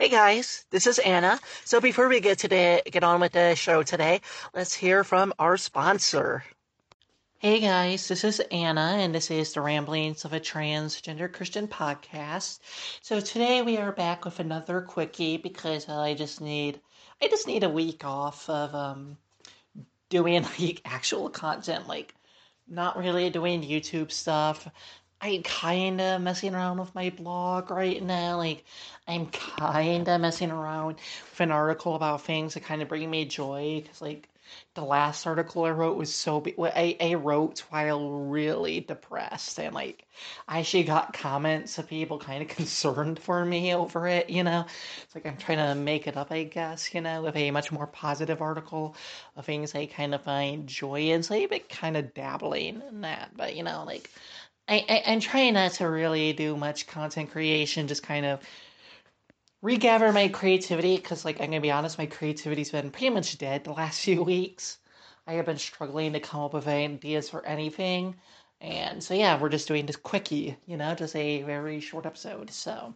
Hey guys, this is Anna. So before we get today, get on with the show today, let's hear from our sponsor. Hey guys, this is Anna, and this is the Ramblings of a Transgender Christian podcast. So today we are back with another quickie because I just need, I just need a week off of um doing like actual content, like not really doing YouTube stuff. I'm kind of messing around with my blog right now. Like, I'm kind of messing around with an article about things that kind of bring me joy. Because, like, the last article I wrote was so be- I, I wrote while really depressed. And, like, I actually got comments of people kind of concerned for me over it, you know? It's like I'm trying to make it up, I guess, you know, with a much more positive article of things I kind of find joy in. So I've been kind of dabbling in that. But, you know, like, I, I, I'm trying not to really do much content creation, just kind of regather my creativity because, like, I'm gonna be honest, my creativity's been pretty much dead the last few weeks. I have been struggling to come up with ideas for anything, and so yeah, we're just doing this quickie, you know, just a very short episode. So,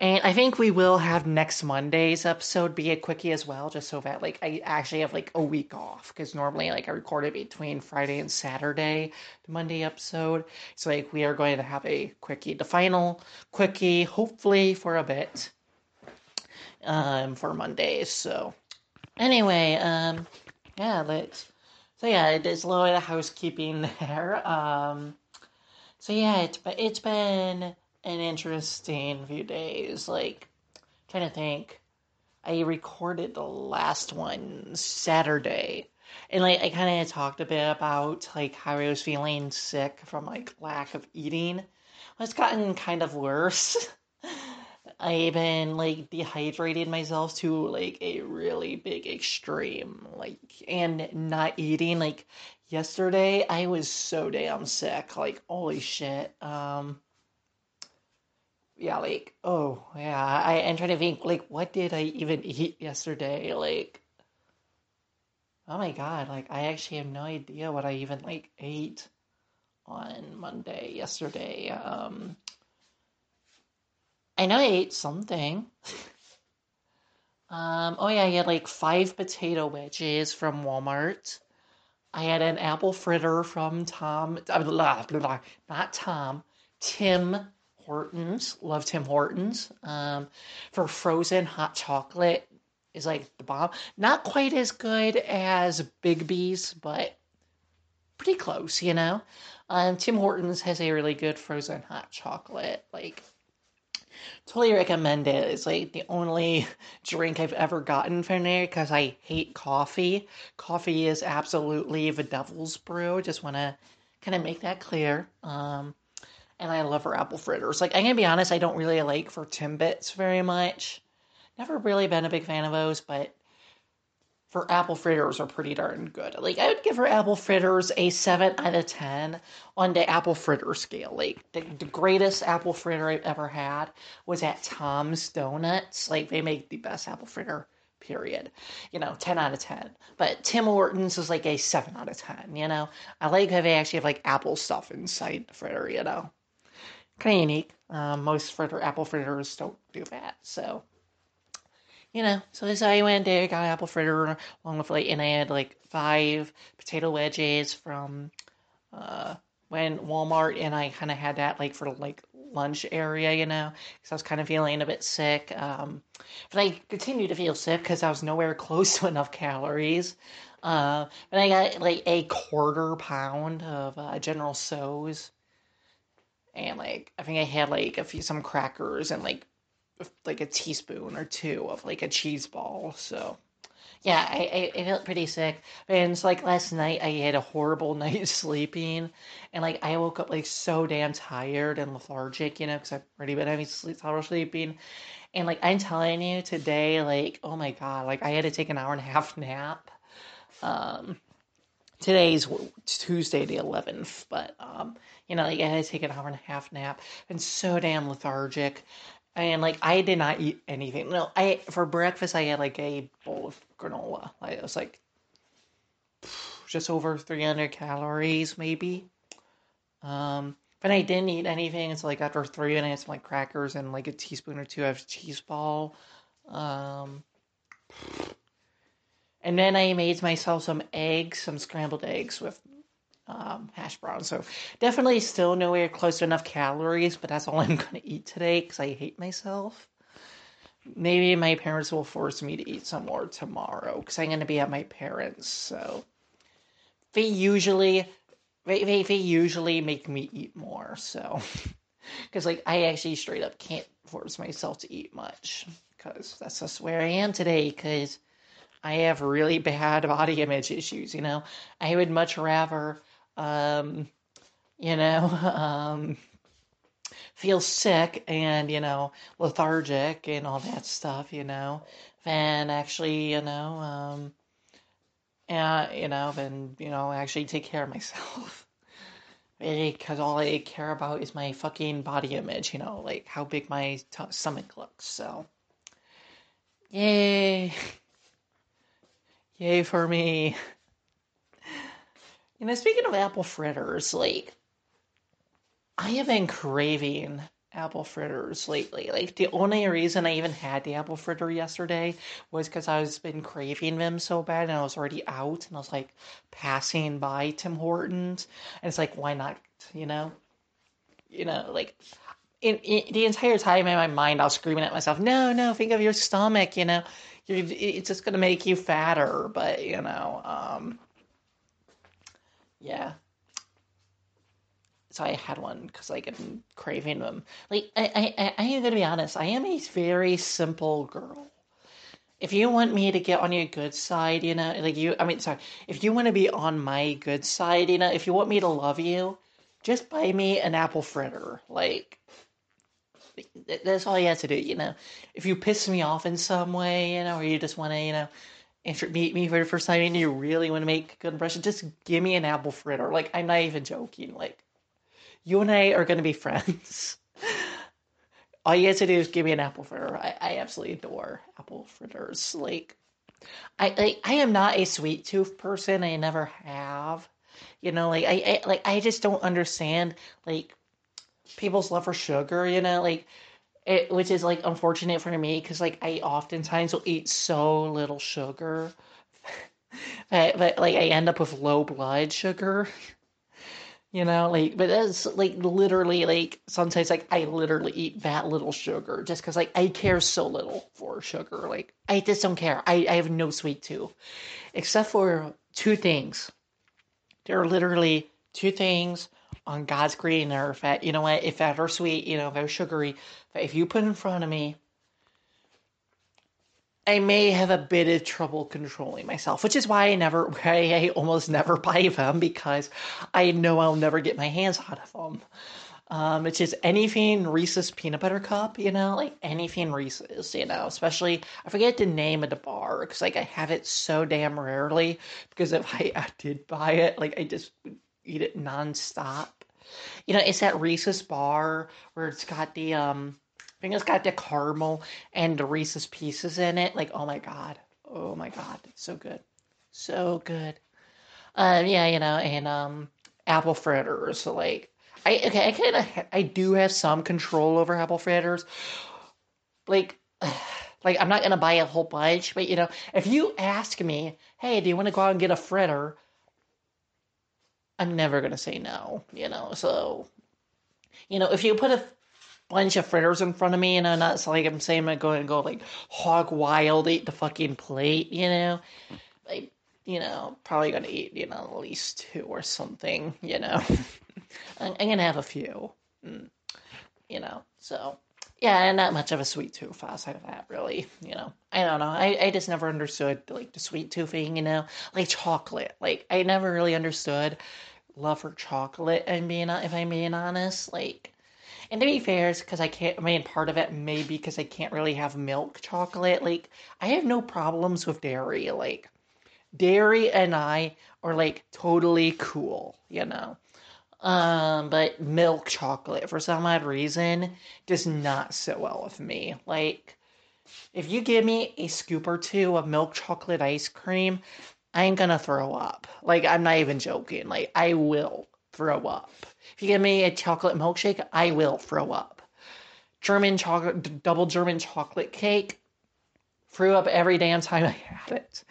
and I think we will have next Monday's episode be a quickie as well, just so that like I actually have like a week off because normally like I record it between Friday and Saturday, the Monday episode. So like we are going to have a quickie, the final quickie, hopefully for a bit, um, for Mondays. So anyway, um, yeah, let's. So yeah, there's a little bit of housekeeping there. Um, so yeah, it's but it's been an interesting few days. Like, trying to think. I recorded the last one Saturday. And like I kind of talked a bit about like how I was feeling sick from like lack of eating. Well, it's gotten kind of worse. I've been like dehydrating myself to like a really big extreme. Like and not eating. Like yesterday I was so damn sick. Like holy shit. Um yeah, like, oh, yeah, I, I'm trying to think, like, what did I even eat yesterday? Like, oh my god, like, I actually have no idea what I even, like, ate on Monday, yesterday. Um, I know I ate something. um, oh yeah, I had, like, five potato wedges from Walmart. I had an apple fritter from Tom, blah, blah, blah, not Tom, Tim Hortons. Love Tim Hortons. Um, for frozen hot chocolate is like the bomb. Not quite as good as Biggby's, but pretty close, you know. Um, Tim Hortons has a really good frozen hot chocolate. Like, totally recommend it. It's like the only drink I've ever gotten from there because I hate coffee. Coffee is absolutely the devil's brew. Just want to kind of make that clear. Um, and I love her apple fritters. Like, I'm gonna be honest, I don't really like for Timbits very much. Never really been a big fan of those, but for apple fritters are pretty darn good. Like, I would give her apple fritters a 7 out of 10 on the apple fritter scale. Like, the, the greatest apple fritter I've ever had was at Tom's Donuts. Like, they make the best apple fritter period. You know, 10 out of 10. But Tim Hortons is like a 7 out of 10, you know? I like how they actually have like apple stuff inside the fritter, you know? Kind of unique. Um, most fritter apple fritters don't do that, so you know. So this I went there, got an apple fritter along with like, and I had like five potato wedges from uh when Walmart, and I kind of had that like for like lunch area, you know, because I was kind of feeling a bit sick. Um, but I continued to feel sick because I was nowhere close to enough calories. Uh, but I got like a quarter pound of uh, General Tso's and like I think I had like a few some crackers and like like a teaspoon or two of like a cheese ball. So yeah, I, I, I felt pretty sick. And it's like last night I had a horrible night sleeping, and like I woke up like so damn tired and lethargic, you know, because I've already been having sleep trouble sleeping. And like I'm telling you today, like oh my god, like I had to take an hour and a half nap. Um, today's Tuesday the 11th, but um, you know, like I had to take an hour and a half nap. and so damn lethargic. And like I did not eat anything. No, I for breakfast I had like a bowl of granola. Like it was like just over 300 calories maybe. Um, But I didn't eat anything until like after three, and I had some like crackers and like a teaspoon or two of cheese ball. Um, and then I made myself some eggs, some scrambled eggs with um, hash browns. So definitely still nowhere close to enough calories, but that's all I'm going to eat today because I hate myself. Maybe my parents will force me to eat some more tomorrow because I'm going to be at my parents. So they usually they, they, they usually make me eat more. So because like I actually straight up can't force myself to eat much because that's just where I am today. Because I have really bad body image issues. You know, I would much rather um, you know, um, feel sick and, you know, lethargic and all that stuff, you know, than actually, you know, um, and, you know, than, you know, actually take care of myself. Because all I care about is my fucking body image, you know, like how big my t- stomach looks. So, yay. Yay for me. You know, speaking of apple fritters, like I have been craving apple fritters lately. Like the only reason I even had the apple fritter yesterday was because I was been craving them so bad, and I was already out, and I was like passing by Tim Hortons, and it's like, why not? You know, you know, like. In, in, the entire time in my mind, I was screaming at myself, "No, no! Think of your stomach. You know, You're, it's just gonna make you fatter." But you know, um, yeah. So I had one because like I'm craving them. Like I, I, I am gonna be honest. I am a very simple girl. If you want me to get on your good side, you know, like you, I mean, sorry, if you want to be on my good side, you know, if you want me to love you, just buy me an apple fritter. Like, that's all you have to do, you know. If you piss me off in some way, you know, or you just want to, you know, meet me for the first time and you really want to make a good impression, just give me an apple fritter. Like, I'm not even joking. Like, you and I are going to be friends. All you have to do is give me an apple fritter. I, I absolutely adore apple fritters. Like, I, I I am not a sweet tooth person. I never have. You know, like I, I like I just don't understand like people's love for sugar. You know, like it, which is like unfortunate for me because like I oftentimes will eat so little sugar that, that like I end up with low blood sugar. You know, like, but that's like literally like sometimes like I literally eat that little sugar just because like I care so little for sugar. Like I just don't care. I, I have no sweet tooth except for two things. There are literally two things on God's green earth that, you know what, if that are sweet, you know, if they're sugary, that if you put in front of me, I may have a bit of trouble controlling myself, which is why I never, why I almost never buy them because I know I'll never get my hands out of them. Um, which is anything Reese's peanut butter cup, you know, like anything Reese's, you know, especially I forget the name of the bar because like I have it so damn rarely because if I, I did buy it, like I just eat it nonstop. You know, it's that Reese's bar where it's got the um I think it's got the caramel and the Reese's pieces in it. Like, oh my god. Oh my god. It's so good. So good. Um, yeah, you know, and um apple fritters. So like I okay, I kind of I do have some control over apple fritters. Like like I'm not gonna buy a whole bunch, but you know, if you ask me, hey, do you want to go out and get a fritter? I'm never gonna say no, you know. So, you know, if you put a bunch of fritters in front of me, you know, not like I'm saying I'm going to go like hog wild, eat the fucking plate, you know. I, you know, probably gonna eat, you know, at least two or something, you know. I'm, I'm, gonna have a few, mm, you know. So, yeah, and not much of a sweet tooth outside of that, really. You know, I don't know. I, I just never understood like the sweet toothing. You know, like chocolate. Like I never really understood love for chocolate. And being if I'm being honest, like. And to be fair, it's because I can't. I mean, part of it may be because I can't really have milk chocolate. Like, I have no problems with dairy. Like, dairy and I are like totally cool, you know. Um, but milk chocolate, for some odd reason, does not sit well with me. Like, if you give me a scoop or two of milk chocolate ice cream, I'm gonna throw up. Like, I'm not even joking. Like, I will throw up. If you give me a chocolate milkshake, I will throw up. German chocolate, double German chocolate cake, threw up every damn time I had it.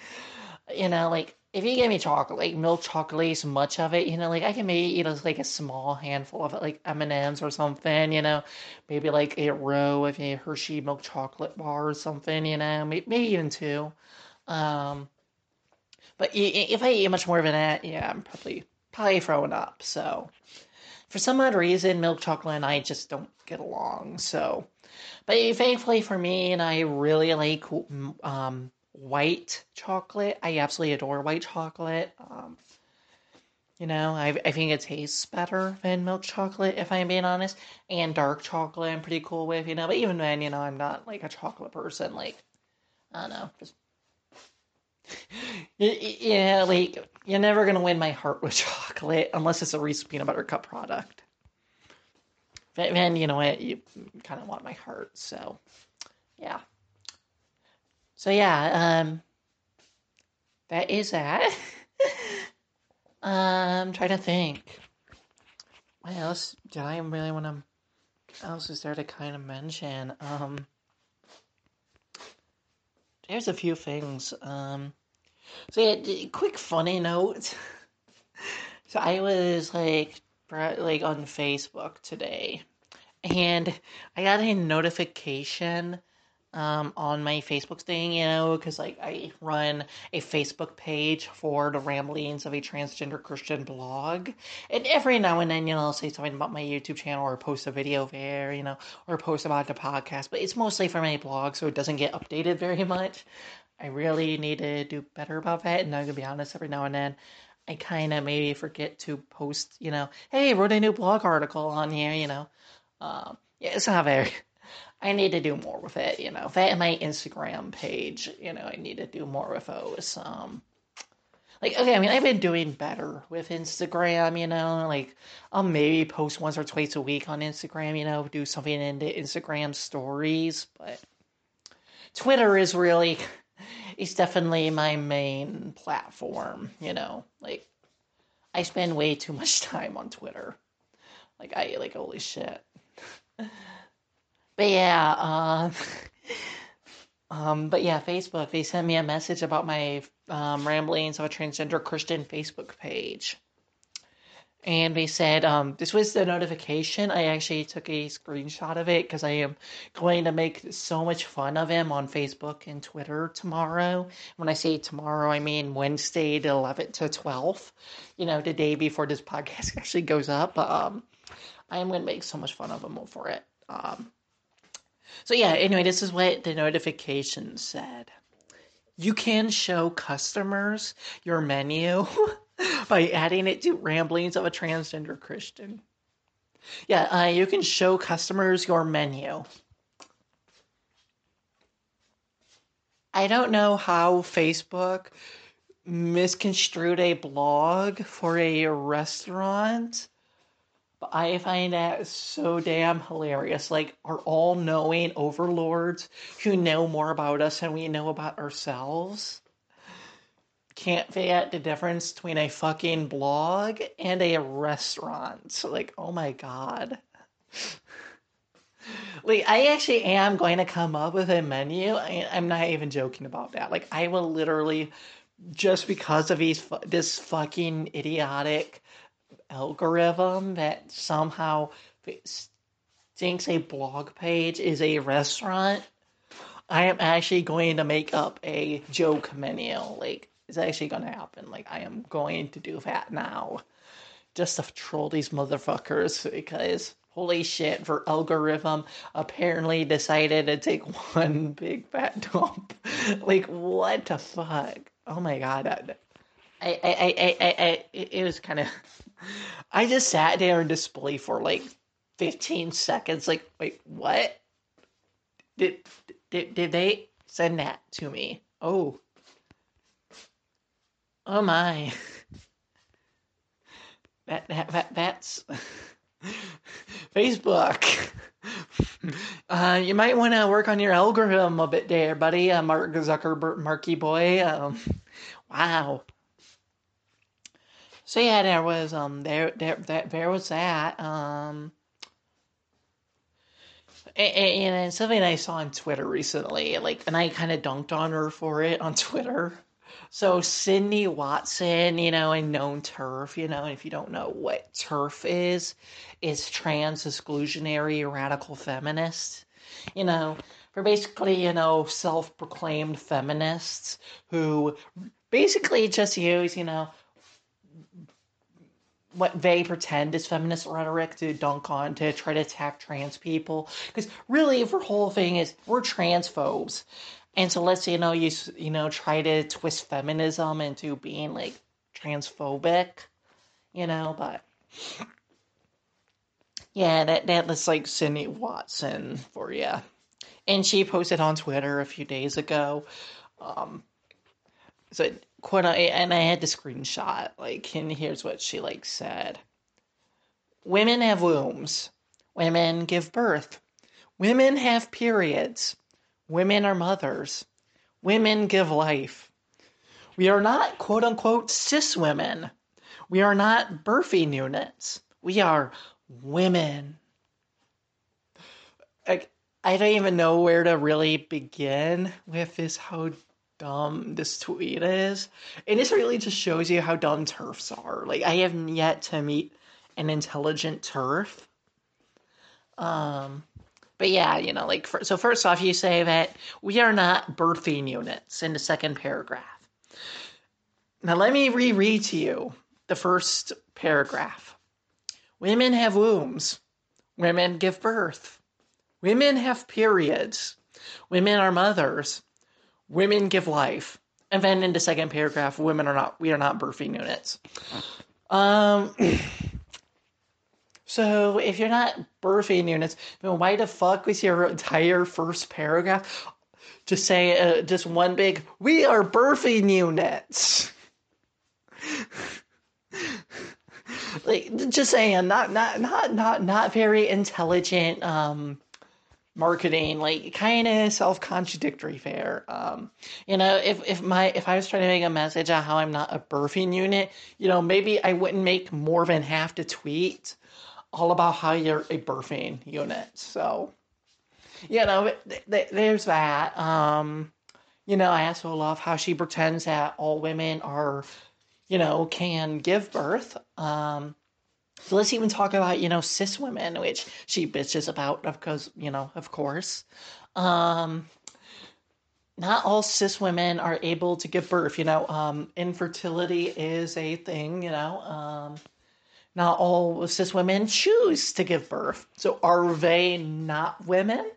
You know, like if you give me chocolate, like milk chocolate, much of it, you know, like I can maybe eat like a small handful of it, like M and M's or something, you know, maybe like a row of a Hershey milk chocolate bar or something, you know, maybe, maybe even two. Um, but if I eat much more of that, yeah, I'm probably probably throwing up. So for some odd reason, milk chocolate and I just don't get along. So, but thankfully for me, and I really like um, white chocolate. I absolutely adore white chocolate. Um, you know, I, I think it tastes better than milk chocolate, if I'm being honest. And dark chocolate, I'm pretty cool with, you know. But even then, you know, I'm not like a chocolate person. Like, I don't know, just yeah, like you're never gonna win my heart with chocolate unless it's a Reese's peanut butter cup product. But then you know what, you kind of want my heart, so yeah. So yeah, um, that is that. I'm um, trying to think. What else did I really want to? else is there to kind of mention? Um, there's a few things. Um, so yeah, quick funny note. so I was like, like on Facebook today, and I got a notification um, on my Facebook thing, you know, because like I run a Facebook page for the ramblings of a transgender Christian blog, and every now and then, you know, I'll say something about my YouTube channel or post a video there, you know, or post about the podcast, but it's mostly for my blog, so it doesn't get updated very much. I really need to do better about that, and I'm gonna be honest, every now and then. I kind of maybe forget to post, you know, hey, wrote a new blog article on here, you know. Um, yeah, it's not very I need to do more with it, you know. That my Instagram page, you know, I need to do more with those. Um, like, okay, I mean, I've been doing better with Instagram, you know, like, I'll maybe post once or twice a week on Instagram, you know, do something into Instagram stories, but Twitter is really, it's definitely my main platform, you know, like, I spend way too much time on Twitter. Like, I, like, holy shit. But yeah, um, um, but yeah, Facebook. They sent me a message about my um, ramblings of a transgender Christian Facebook page, and they said um, this was the notification. I actually took a screenshot of it because I am going to make so much fun of him on Facebook and Twitter tomorrow. When I say tomorrow, I mean Wednesday, the 11th to 12th. You know, the day before this podcast actually goes up. Um, I am going to make so much fun of him for it. Um, so yeah, anyway, this is what the notification said. You can show customers your menu by adding it to Ramblings of a Transgender Christian. Yeah, uh, you can show customers your menu. I don't know how Facebook misconstrued a blog for a restaurant I find that so damn hilarious. Like, our all knowing overlords who know more about us than we know about ourselves can't figure out the difference between a fucking blog and a restaurant. So Like, oh my god. like, I actually am going to come up with a menu. I, I'm not even joking about that. Like, I will literally, just because of these, this fucking idiotic algorithm that somehow thinks a blog page is a restaurant, I am actually going to make up a joke menu. Like, it's actually going to happen. Like, I am going to do that now. Just to troll these motherfuckers because holy shit, for algorithm apparently decided to take one big fat dump. like, what the fuck? Oh my god. I, I, I, I, it was kind of I just sat there in display for like 15 seconds. Like, wait, what? Did did did they send that to me? Oh, oh my. That that, that that's Facebook. Uh, you might want to work on your algorithm a bit there, buddy. Uh, Mark Zuckerberg, Marky boy. Um, wow. So yeah, there was um there there there, there was that um. And, and something I saw on Twitter recently, like, and I kind of dunked on her for it on Twitter. So Sydney Watson, you know, a known TERF, you know, if you don't know what TERF is, is trans exclusionary radical feminist. You know, for basically, you know, self-proclaimed feminists who basically just use, you know, what they pretend is feminist rhetoric to dunk on to try to attack trans people. Because really if our whole thing is we're transphobes. And so let's you know you you know try to twist feminism into being like transphobic you know but yeah that that looks like Sydney Watson for you and she posted on Twitter a few days ago um so quote and I had the screenshot like and here's what she like said. Women have wombs. Women give birth. Women have periods. Women are mothers. Women give life. We are not quote unquote cis women. We are not birthing units. We are women. Like I don't even know where to really begin with this how dumb this tweet is. And this really just shows you how dumb TERFs are. Like, I have yet to meet an intelligent TERF. Um, but yeah, you know, like, for, so first off, you say that we are not birthing units in the second paragraph. Now, let me reread to you the first paragraph. Women have wombs. Women give birth. Women have periods. Women are mothers women give life. And then in the second paragraph, women are not, we are not birthing units. Um, so if you're not birthing units, then why the fuck was your entire first paragraph just say uh, just one big, we are birthing units? like just saying, not not not not not very intelligent um marketing like kind of self-contradictory there um you know if if my if i was trying to make a message on how i'm not a birthing unit you know maybe i wouldn't make more than half the tweet all about how you're a birthing unit. So you know th- th- there's that. Um you know i also love how she pretends that all women are you know can give birth. Um so let's even talk about, you know, cis women, which she bitches about, of because, you know, of course. Um, not all cis women are able to give birth. You know, um, infertility is a thing, you know. Um, not all cis women choose to give birth. So are they not women?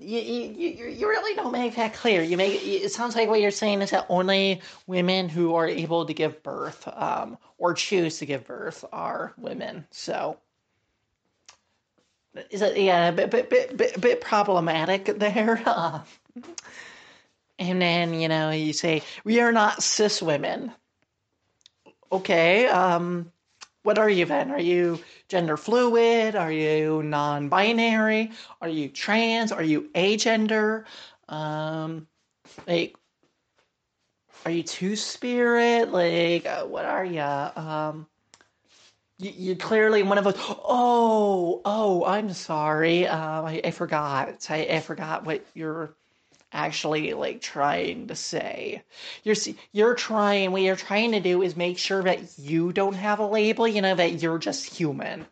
You, you, you really don't make that clear. You make it sounds like what you're saying is that only women who are able to give birth um, or choose to give birth are women. So is it yeah, a bit bit bit bit, bit problematic there. Uh, and then you know you say we are not cis women. Okay, um, what are you then? Are you gender fluid? Are you non binary? Are you trans? Are you agender? Um, like, are you two spirit? Like, uh, what are you? Um, you, are clearly one of us. Oh, oh, I'm sorry. Um, I, I forgot. I, I forgot what you're actually like trying to say. You're you're trying what you're trying to do is make sure that you don't have a label, you know, that you're just human.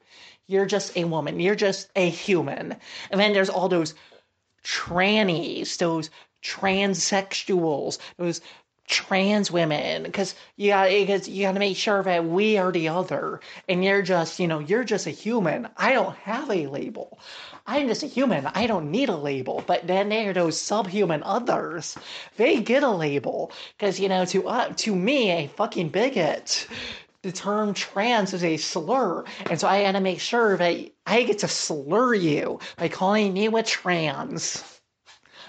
You're just a woman. You're just a human. And then there's all those trannies, those transsexuals, those trans women because you got because you got to make sure that we are the other and you're just you know you're just a human. I don't have a label. I'm just a human. I don't need a label. But then there are those subhuman others. They get a label. Because you know to uh, to me a fucking bigot the term trans is a slur. And so i had to make sure that i get to slur you by calling you a trans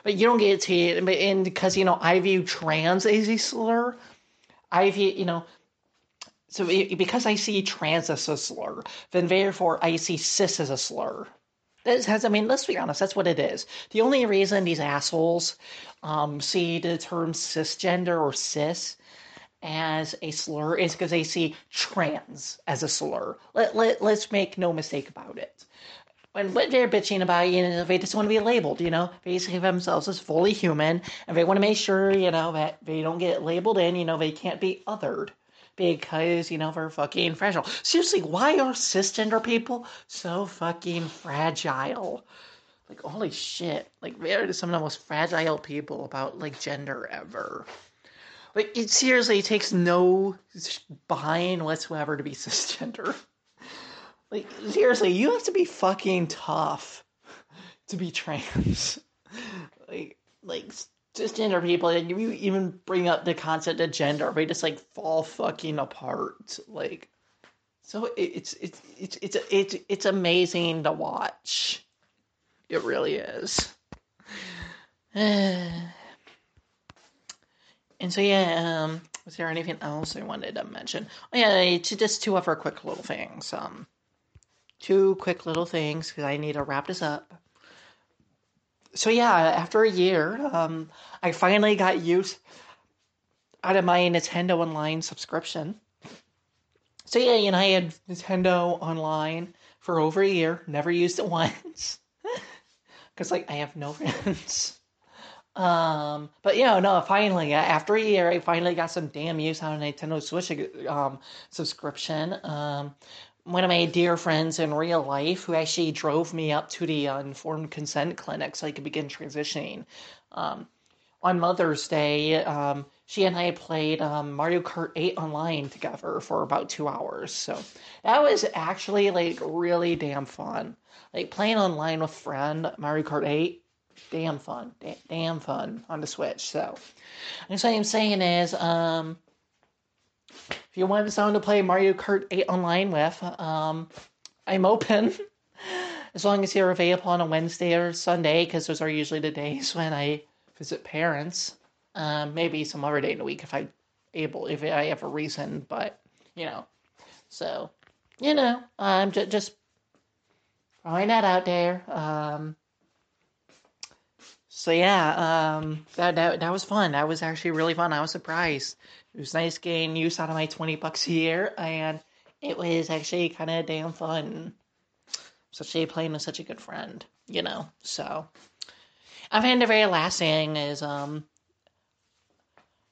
but you don't get to it. And because, you know, I view trans as a slur, I view, you know, so it, because I see trans as a slur, then therefore I see cis as a slur. This has, I mean, let's be honest, that's what it is. The only reason these assholes um, see the term cisgender or cis as a slur is because they see trans as a slur. Let, let, let's make no mistake about it. When they're bitching about, you know, they just want to be labeled, you know, they see themselves as fully human, and they want to make sure, you know, that they don't get labeled in, you know, they can't be othered because, you know, they're fucking fragile. Seriously, why are cisgender people so fucking fragile? Like, holy shit. Like, they're some of the most fragile people about, like, gender ever. Like, it seriously takes no spine whatsoever to be cisgender. Like, seriously, you have to be fucking tough to be trans. like, like, cisgender people, and you even bring up the concept of gender, they just, like, fall fucking apart. Like, so it's, it's, it's, it's, it's, it's amazing to watch. It really is. and so yeah, um, was there anything else I wanted to mention? Oh, yeah, just two other quick little things. Um, two quick little things because I need to wrap this up. So yeah, after a year, um, I finally got use out of my Nintendo Online subscription. So yeah, you know, I had Nintendo Online for over a year, never used it once because like I have no friends. Um, but you know, no, finally, after a year, I finally got some damn use out of Nintendo Switch um, subscription. Um, one of my dear friends in real life who actually drove me up to the informed consent clinic so I could begin transitioning. Um, on Mother's Day, um, she and I played um, Mario Kart 8 online together for about two hours. So that was actually like really damn fun. Like playing online with friend Mario Kart 8, damn fun, damn fun on the Switch. So, and so I'm saying is, um, if you want someone to play Mario Kart 8 online with, um, I'm open. as long as you're available on a Wednesday or Sunday, because those are usually the days when I visit parents. Um, maybe some other day in the week if I able if I have a reason, but you know, so you know, I'm j- just throwing that out there. Um, so yeah, um, that, that that was fun. That was actually really fun. I was surprised. It was nice getting use out of my twenty bucks a year, and it was actually kind of damn fun. Especially playing with such a good friend, you know. So, I think the very last thing is um,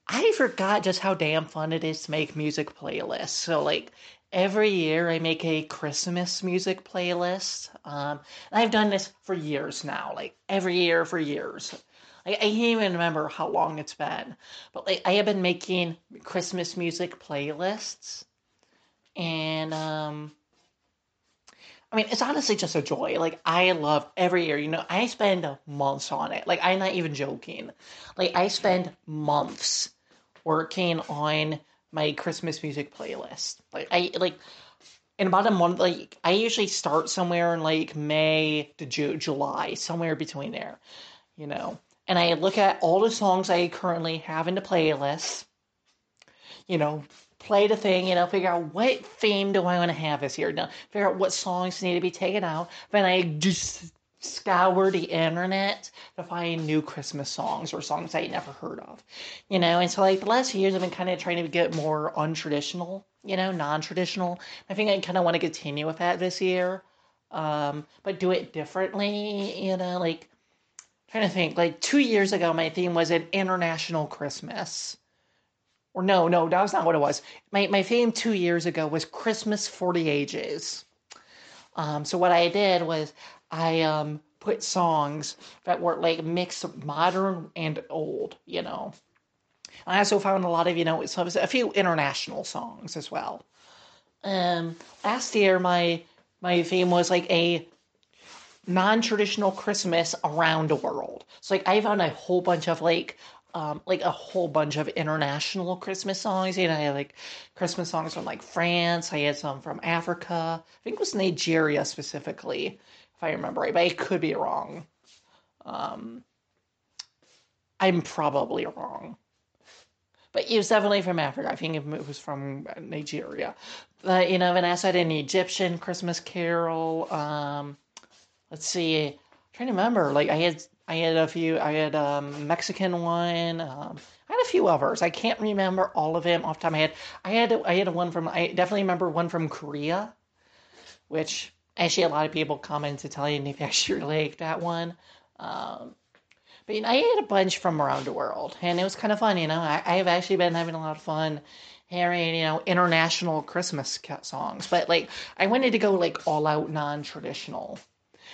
I forgot just how damn fun it is to make music playlists. So like every year I make a Christmas music playlist. Um, I've done this for years now, like every year for years. I, can't even remember how long it's been, but like I have been making Christmas music playlists, and um, I mean it's honestly just a joy. Like I love every year. You know, I spend months on it. Like I'm not even joking. Like I spend months working on my Christmas music playlist. Like I like in about a month. Like I usually start somewhere in like May to Ju- July, somewhere between there. You know, and I look at all the songs I currently have in the playlist. You know, play the thing, you know, figure out what theme do I want to have this year. Now, figure out what songs need to be taken out. Then I just scour the internet to find new Christmas songs or songs I never heard of, you know. And so, like the last few years, I've been kind of trying to get more untraditional, you know, non-traditional. I think I kind of want to continue with that this year, um, but do it differently, you know. Like trying to think, like two years ago, my theme was an international Christmas. Or no, no, that was not what it was. My my theme two years ago was Christmas for the ages. Um, so what I did was I um, put songs that were like mixed modern and old, you know. I also found a lot of, you know, a few international songs as well. Um, last year, my my theme was like a non-traditional Christmas around the world. So like I found a whole bunch of like um, like a whole bunch of international Christmas songs. You know, I had like Christmas songs from like France. I had some from Africa. I think it was Nigeria specifically if I remember right, but I could be wrong. Um, I'm probably wrong. But he was definitely from Africa. I think it was from Nigeria. You know, Vanessa had an Egyptian Christmas carol. Um, let's see. I'm trying to remember. Like, I had I had a few. I had a um, Mexican one. Um, I had a few others. I can't remember all of them off the top of my head. I had I had one from. I definitely remember one from Korea, which actually a lot of people comment to tell you if you actually like that one. Um, but you know, I had a bunch from around the world, and it was kind of fun. You know, I, I have actually been having a lot of fun hearing you know international Christmas songs. But like, I wanted to go like all out non traditional.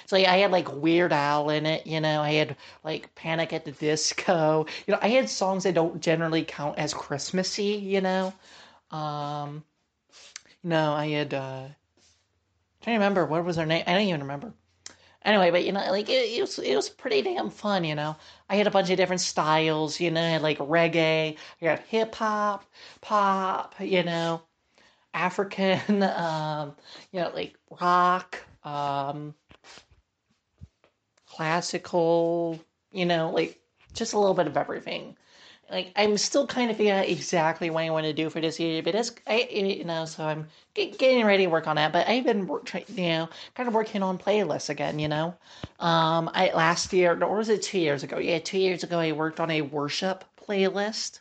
So I had like Weird Al in it, you know. I had like Panic at the Disco. You know, I had songs that don't generally count as Christmassy, you know. Um, no, I had. uh to remember what was her name. I don't even remember. Anyway, but you know, like it, it, was it was pretty damn fun, you know. I had a bunch of different styles, you know, I had like reggae, I got hip hop, pop, you know, African, um, you know, like rock, um, classical, you know, like just a little bit of everything like I'm still kind of figuring out exactly what I want to do for this year, but it's I you know so I'm getting ready to work on that. But I've been you know kind of working on playlists again. You know, um, I last year or was it two years ago? Yeah, two years ago I worked on a worship playlist.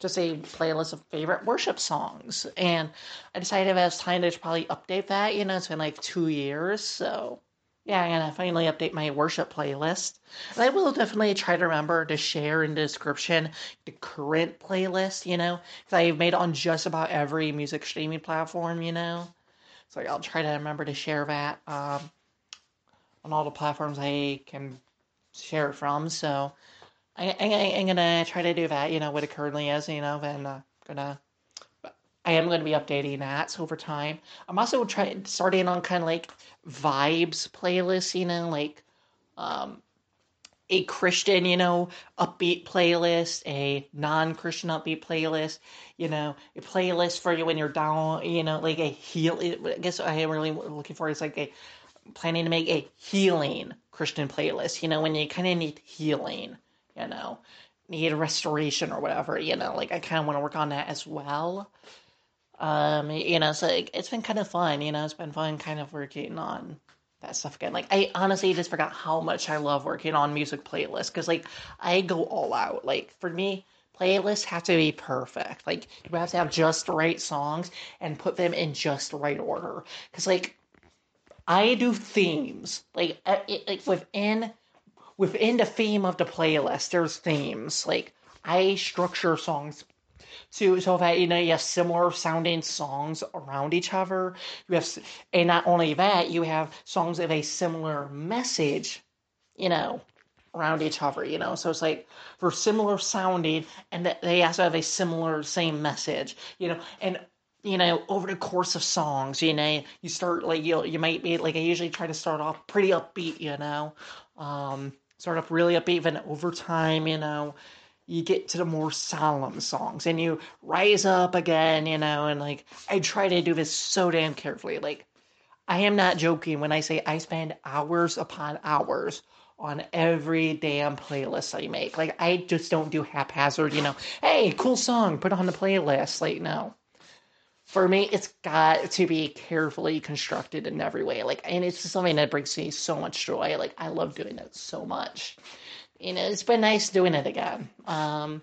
Just a playlist of favorite worship songs, and I decided it was time to probably update that. You know, it's been like two years, so yeah, I'm gonna finally update my worship playlist. And I will definitely try to remember to share in the description the current playlist, you know, because I've made it on just about every music streaming platform, you know. So I'll try to remember to share that um, on all the platforms I can share it from. So I, I'm gonna try to do that, you know, what it currently is, you know, and uh, gonna I am going to be updating that over time. I'm also trying starting on kind of like vibes playlist, you know, like um, a Christian, you know, upbeat playlist, a non-Christian upbeat playlist, you know, a playlist for you when you're down, you know, like a heal. I guess what I am really looking for is like a planning to make a healing Christian playlist, you know, when you kind of need healing, you know, need restoration or whatever, you know, like I kind of want to work on that as well. Um, you know, so it, it's been kind of fun. You know, it's been fun kind of working on that stuff again. Like, I honestly just forgot how much I love working on music playlists because, like, I go all out. Like, for me, playlists have to be perfect. Like, you have to have just the right songs and put them in just the right order. Because, like, I do themes. Like, it, like within within the theme of the playlist, there's themes. Like, I structure songs to so that you know you have similar sounding songs around each other. You have, and not only that, you have songs of a similar message, you know, around each other. You know, so it's like for similar sounding, and they also have a similar same message. You know, and you know, over the course of songs, you know, you start like you you might be like I usually try to start off pretty upbeat, you know, um, start off really upbeat, and over time, you know, you get to the more solemn songs and you rise up again, you know, and like I try to do this so damn carefully. Like I am not joking when I say I spend hours upon hours on every damn playlist I make. Like I just don't do haphazard, you know, hey, cool song, put on the playlist. Like no. For me, it's got to be carefully constructed in every way. Like and it's something that brings me so much joy. Like I love doing it so much you know, it's been nice doing it again. Um,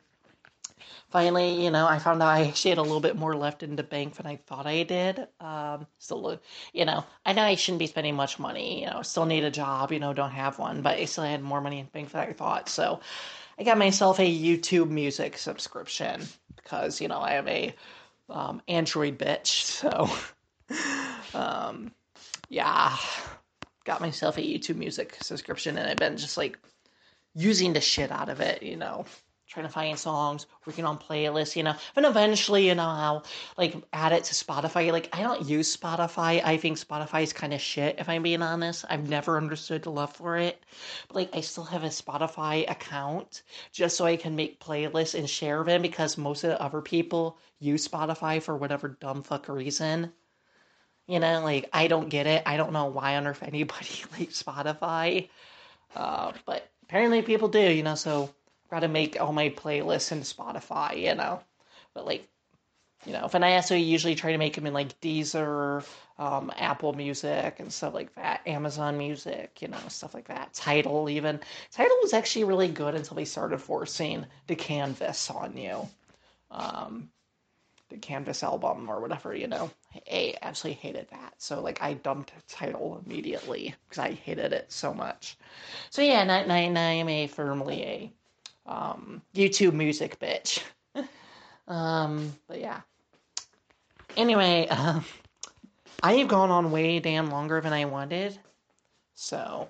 finally, you know, I found out I actually had a little bit more left in the bank than I thought I did. Um, still, you know, I know I shouldn't be spending much money. You know, still need a job. You know, don't have one, but I still had more money in the bank than I thought. So, I got myself a YouTube Music subscription because you know I have a um, Android bitch. So, um, yeah, got myself a YouTube Music subscription, and I've been just like using the shit out of it, you know, trying to find songs, working on playlists, you know. And eventually, you know, I'll like add it to Spotify. Like I don't use Spotify. I think Spotify is kind of shit if I'm being honest. I've never understood the love for it. But like I still have a Spotify account just so I can make playlists and share them because most of the other people use Spotify for whatever dumb fuck reason. You know, like I don't get it. I don't know why on earth anybody likes Spotify. Uh, but apparently people do, you know, so I've got to make all my playlists in Spotify, you know. But like you know, and I also usually try to make them in like Deezer, um, Apple Music, and stuff like that, Amazon Music, you know, stuff like that. Tidal even. Tidal was actually really good until they started forcing the Canvas on you. Um, the Canvas album or whatever, you know. I absolutely hated that. So, like, I dumped Tidal immediately because I hated it so much. So, yeah, I, I, I am a firmly a um, YouTube music bitch. um, but yeah. Anyway, uh, I have gone on way damn longer than I wanted. So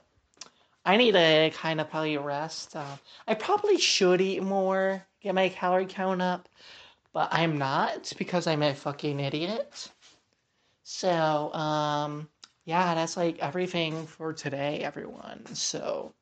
I need to kind of probably rest. Uh, I probably should eat more, get my calorie count up, but I'm not because I'm a fucking idiot. So, um, yeah, that's like everything for today, everyone. So,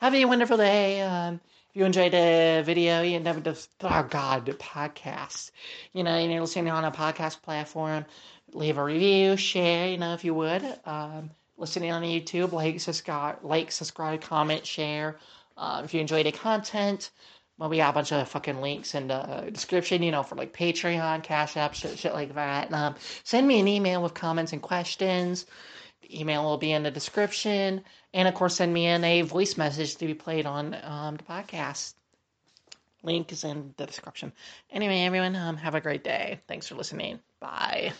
have a wonderful day. Um, if you enjoyed the video, you never just, oh God, podcast. You know, you're listening on a podcast platform, leave a review, share, you know, if you would. Um, listening on YouTube, like, subscribe, like, subscribe, comment, share. Uh, if you enjoy the content, well, we got a bunch of fucking links in the description, you know, for like Patreon, Cash App, shit, shit like that. Um, send me an email with comments and questions. The email will be in the description. And of course, send me in a voice message to be played on um, the podcast. Link is in the description. Anyway, everyone, um, have a great day. Thanks for listening. Bye.